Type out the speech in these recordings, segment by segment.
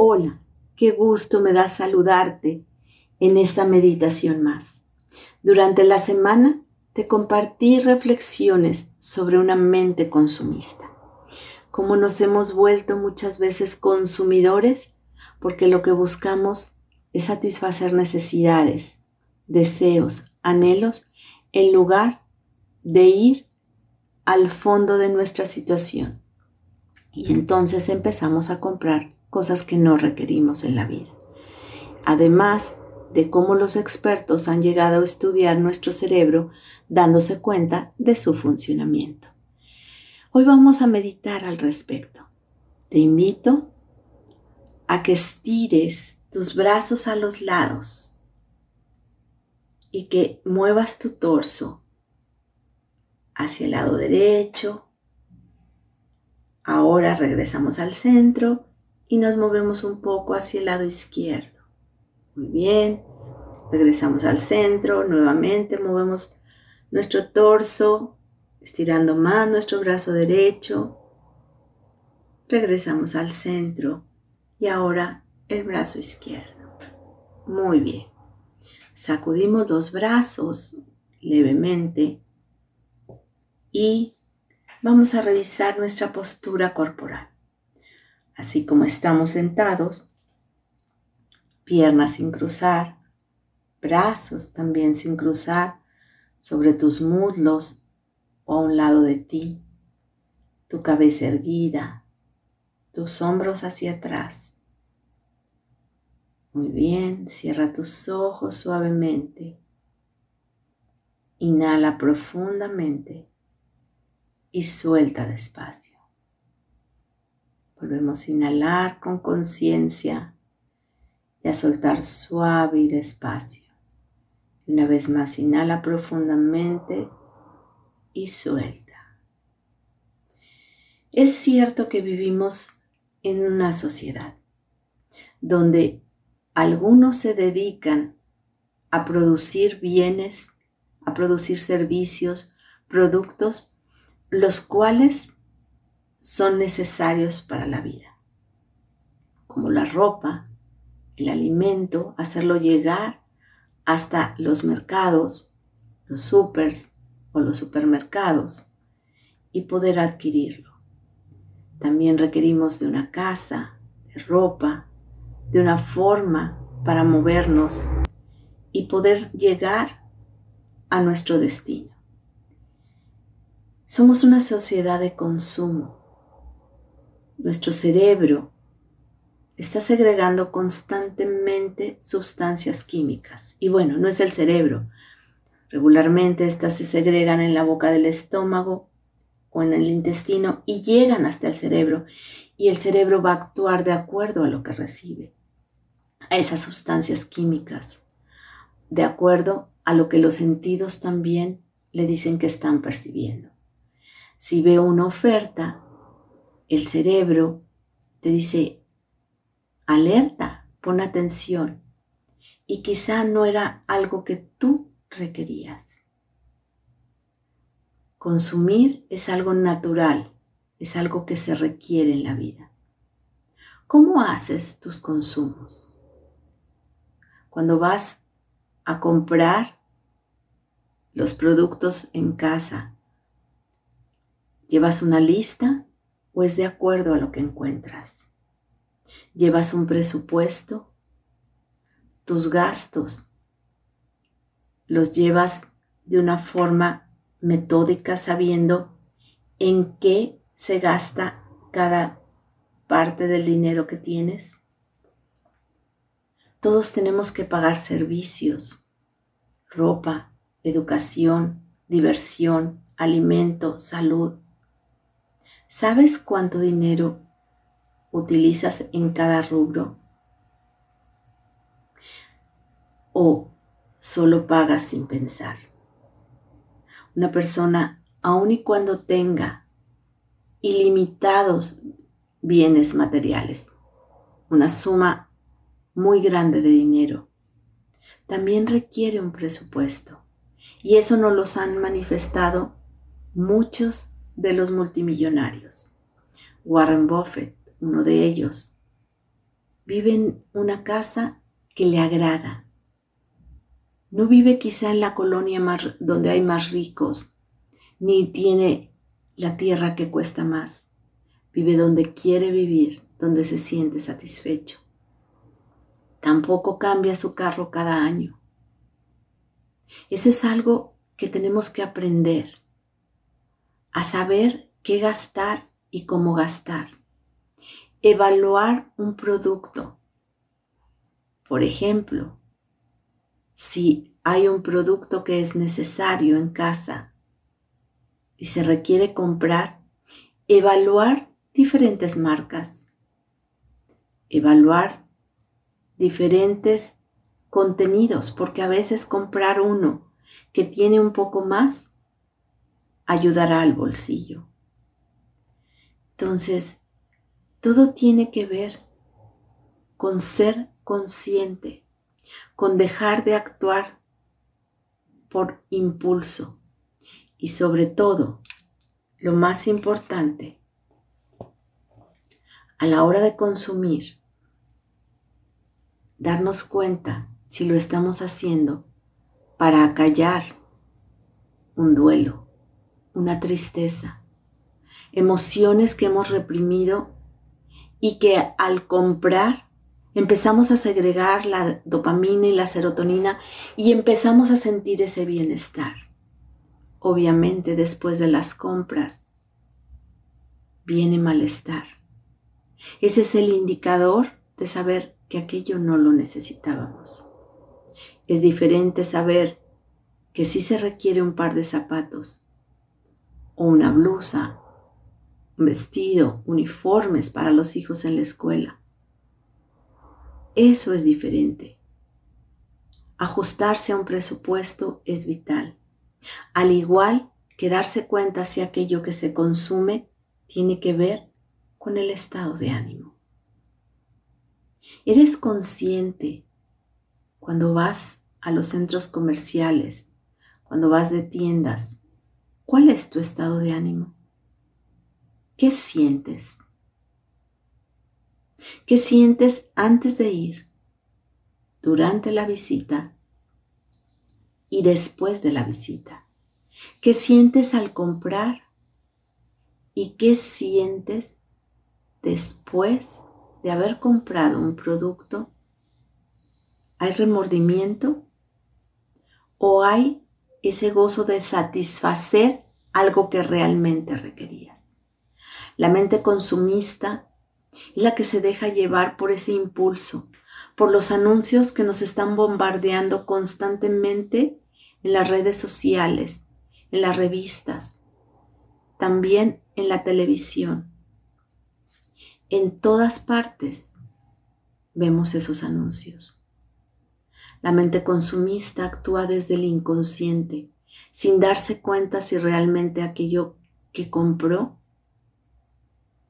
Hola, qué gusto me da saludarte en esta meditación más. Durante la semana te compartí reflexiones sobre una mente consumista. Cómo nos hemos vuelto muchas veces consumidores porque lo que buscamos es satisfacer necesidades, deseos, anhelos, en lugar de ir al fondo de nuestra situación. Y entonces empezamos a comprar cosas que no requerimos en la vida. Además de cómo los expertos han llegado a estudiar nuestro cerebro dándose cuenta de su funcionamiento. Hoy vamos a meditar al respecto. Te invito a que estires tus brazos a los lados y que muevas tu torso hacia el lado derecho. Ahora regresamos al centro y nos movemos un poco hacia el lado izquierdo. Muy bien. Regresamos al centro, nuevamente movemos nuestro torso, estirando más nuestro brazo derecho. Regresamos al centro y ahora el brazo izquierdo. Muy bien. Sacudimos los brazos levemente y vamos a revisar nuestra postura corporal así como estamos sentados, piernas sin cruzar, brazos también sin cruzar sobre tus muslos o a un lado de ti, tu cabeza erguida, tus hombros hacia atrás. Muy bien, cierra tus ojos suavemente. Inhala profundamente y suelta despacio. Volvemos a inhalar con conciencia y a soltar suave y despacio. Una vez más, inhala profundamente y suelta. Es cierto que vivimos en una sociedad donde algunos se dedican a producir bienes, a producir servicios, productos, los cuales son necesarios para la vida, como la ropa, el alimento, hacerlo llegar hasta los mercados, los supers o los supermercados y poder adquirirlo. También requerimos de una casa, de ropa, de una forma para movernos y poder llegar a nuestro destino. Somos una sociedad de consumo nuestro cerebro está segregando constantemente sustancias químicas. Y bueno, no es el cerebro. Regularmente estas se segregan en la boca del estómago o en el intestino y llegan hasta el cerebro. Y el cerebro va a actuar de acuerdo a lo que recibe, a esas sustancias químicas, de acuerdo a lo que los sentidos también le dicen que están percibiendo. Si veo una oferta, el cerebro te dice, alerta, pon atención. Y quizá no era algo que tú requerías. Consumir es algo natural, es algo que se requiere en la vida. ¿Cómo haces tus consumos? Cuando vas a comprar los productos en casa, ¿llevas una lista? O es de acuerdo a lo que encuentras. Llevas un presupuesto, tus gastos los llevas de una forma metódica sabiendo en qué se gasta cada parte del dinero que tienes. Todos tenemos que pagar servicios, ropa, educación, diversión, alimento, salud. ¿Sabes cuánto dinero utilizas en cada rubro? ¿O solo pagas sin pensar? Una persona, aun y cuando tenga ilimitados bienes materiales, una suma muy grande de dinero, también requiere un presupuesto. Y eso nos los han manifestado muchos de los multimillonarios. Warren Buffett, uno de ellos, vive en una casa que le agrada. No vive quizá en la colonia más, donde hay más ricos, ni tiene la tierra que cuesta más. Vive donde quiere vivir, donde se siente satisfecho. Tampoco cambia su carro cada año. Eso es algo que tenemos que aprender, a saber qué gastar y cómo gastar. Evaluar un producto. Por ejemplo, si hay un producto que es necesario en casa y se requiere comprar, evaluar diferentes marcas, evaluar diferentes contenidos, porque a veces comprar uno que tiene un poco más ayudará al bolsillo. Entonces, todo tiene que ver con ser consciente, con dejar de actuar por impulso y sobre todo, lo más importante, a la hora de consumir, darnos cuenta si lo estamos haciendo para acallar un duelo, una tristeza, emociones que hemos reprimido y que al comprar empezamos a segregar la dopamina y la serotonina y empezamos a sentir ese bienestar. Obviamente después de las compras viene malestar. Ese es el indicador de saber que aquello no lo necesitábamos. Es diferente saber que sí se requiere un par de zapatos o una blusa vestido, uniformes para los hijos en la escuela. Eso es diferente. Ajustarse a un presupuesto es vital, al igual que darse cuenta si aquello que se consume tiene que ver con el estado de ánimo. ¿Eres consciente cuando vas a los centros comerciales, cuando vas de tiendas, cuál es tu estado de ánimo? ¿Qué sientes? ¿Qué sientes antes de ir, durante la visita y después de la visita? ¿Qué sientes al comprar? ¿Y qué sientes después de haber comprado un producto? ¿Hay remordimiento? ¿O hay ese gozo de satisfacer algo que realmente requerías? La mente consumista es la que se deja llevar por ese impulso, por los anuncios que nos están bombardeando constantemente en las redes sociales, en las revistas, también en la televisión. En todas partes vemos esos anuncios. La mente consumista actúa desde el inconsciente, sin darse cuenta si realmente aquello que compró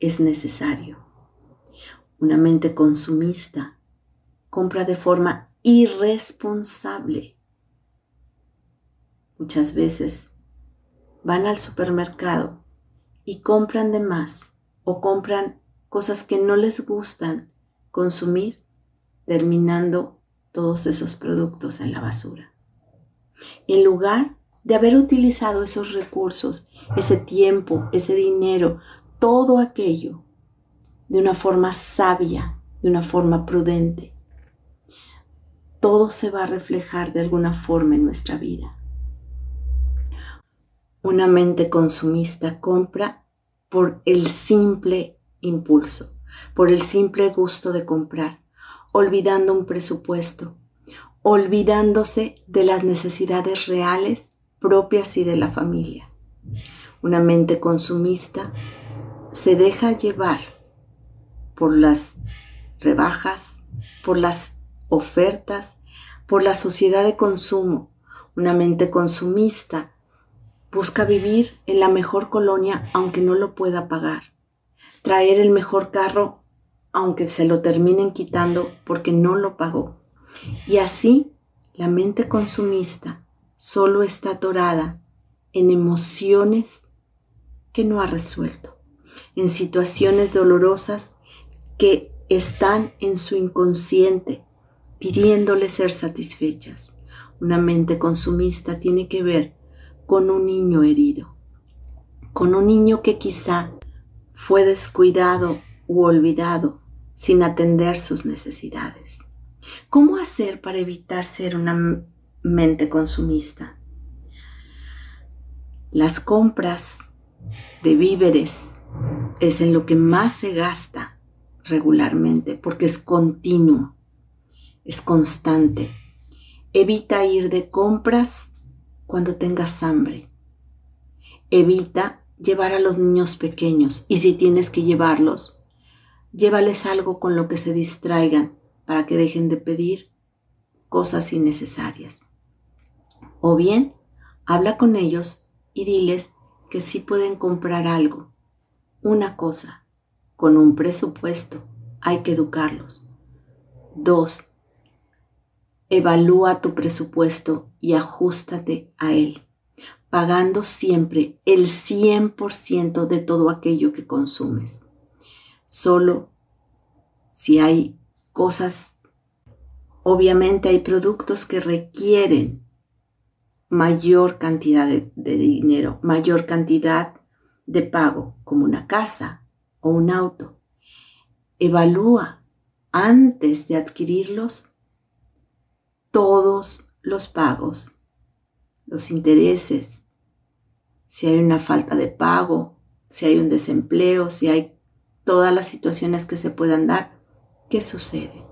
es necesario. Una mente consumista compra de forma irresponsable. Muchas veces van al supermercado y compran de más o compran cosas que no les gustan consumir, terminando todos esos productos en la basura. En lugar de haber utilizado esos recursos, ese tiempo, ese dinero, todo aquello de una forma sabia, de una forma prudente. Todo se va a reflejar de alguna forma en nuestra vida. Una mente consumista compra por el simple impulso, por el simple gusto de comprar, olvidando un presupuesto, olvidándose de las necesidades reales propias y de la familia. Una mente consumista se deja llevar por las rebajas, por las ofertas, por la sociedad de consumo. Una mente consumista busca vivir en la mejor colonia aunque no lo pueda pagar. Traer el mejor carro aunque se lo terminen quitando porque no lo pagó. Y así la mente consumista solo está atorada en emociones que no ha resuelto en situaciones dolorosas que están en su inconsciente pidiéndole ser satisfechas. Una mente consumista tiene que ver con un niño herido, con un niño que quizá fue descuidado u olvidado sin atender sus necesidades. ¿Cómo hacer para evitar ser una mente consumista? Las compras de víveres es en lo que más se gasta regularmente porque es continuo, es constante. Evita ir de compras cuando tengas hambre. Evita llevar a los niños pequeños y si tienes que llevarlos, llévales algo con lo que se distraigan para que dejen de pedir cosas innecesarias. O bien, habla con ellos y diles que sí pueden comprar algo, una cosa, con un presupuesto. Hay que educarlos. Dos, evalúa tu presupuesto y ajustate a él, pagando siempre el 100% de todo aquello que consumes. Solo si hay cosas, obviamente hay productos que requieren mayor cantidad de, dinero, mayor cantidad de pago, como una casa o un auto. Evalúa antes de adquirirlos todos los pagos, los intereses, si hay una falta de pago, si hay un desempleo, si hay todas las situaciones que se puedan dar, ¿qué sucede?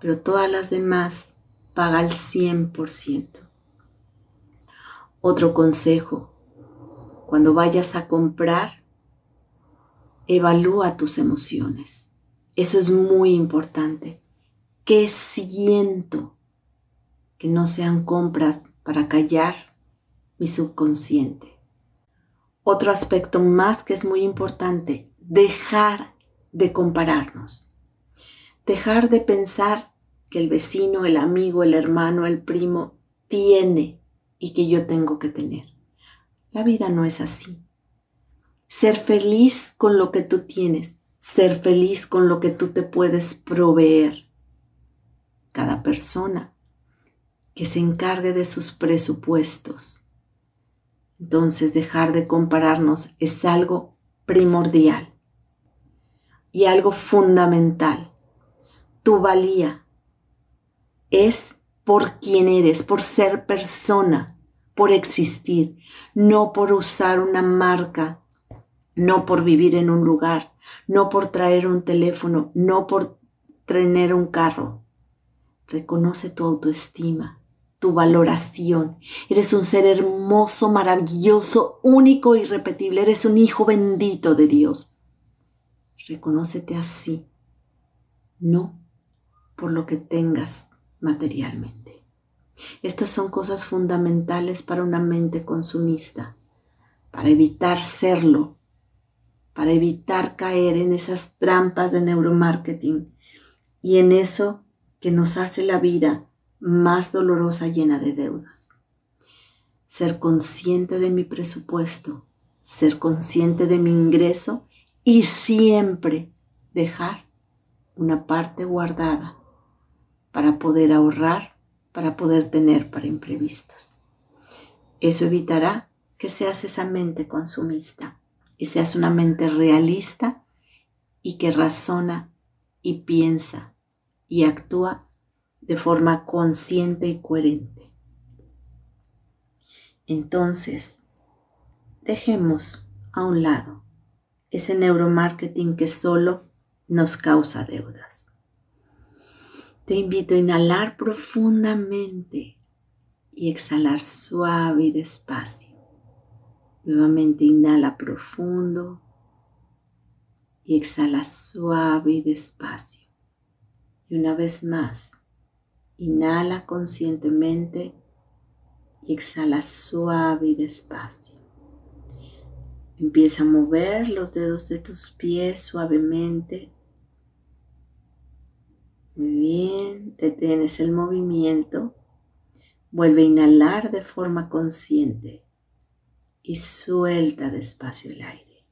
Pero todas las demás paga al 100%. Otro consejo, cuando vayas a comprar, evalúa tus emociones. Eso es muy importante. ¿Qué siento? Que no sean compras para callar mi subconsciente. Otro aspecto más que es muy importante, dejar de compararnos. Dejar de pensar que el vecino, el amigo, el hermano, el primo tiene y que yo tengo que tener. La vida no es así. Ser feliz con lo que tú tienes, ser feliz con lo que tú te puedes proveer. Cada persona que se encargue de sus presupuestos. Entonces dejar de compararnos es algo primordial y algo fundamental. Tu valía es por quien eres, por ser persona, por existir, no por usar una marca, no por vivir en un lugar, no por traer un teléfono, no por tener un carro. Reconoce tu autoestima, tu valoración. Eres un ser hermoso, maravilloso, único, irrepetible. Eres un hijo bendito de Dios. Reconócete así, no por lo que tengas materialmente. Estas son cosas fundamentales para una mente consumista, para evitar serlo, para evitar caer en esas trampas de neuromarketing y en eso que nos hace la vida más dolorosa llena de deudas. Ser consciente de mi presupuesto, ser consciente de mi ingreso y siempre dejar una parte guardada para poder ahorrar, para poder tener para imprevistos. Eso evitará que seas esa mente consumista y seas una mente realista y que razona y piensa y actúa de forma consciente y coherente. Entonces, dejemos a un lado ese neuromarketing que solo nos causa deudas. Te invito a inhalar profundamente y exhalar suave y despacio. Nuevamente inhala profundo y exhala suave y despacio. Y una vez más, inhala conscientemente y exhala suave y despacio. Empieza a mover los dedos de tus pies suavemente muy bien, detienes el movimiento. Vuelve a inhalar de forma consciente y suelta despacio el aire.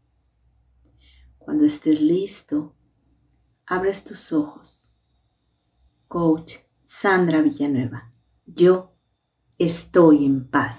Cuando estés listo, abres tus ojos. Coach Sandra Villanueva, yo estoy en paz.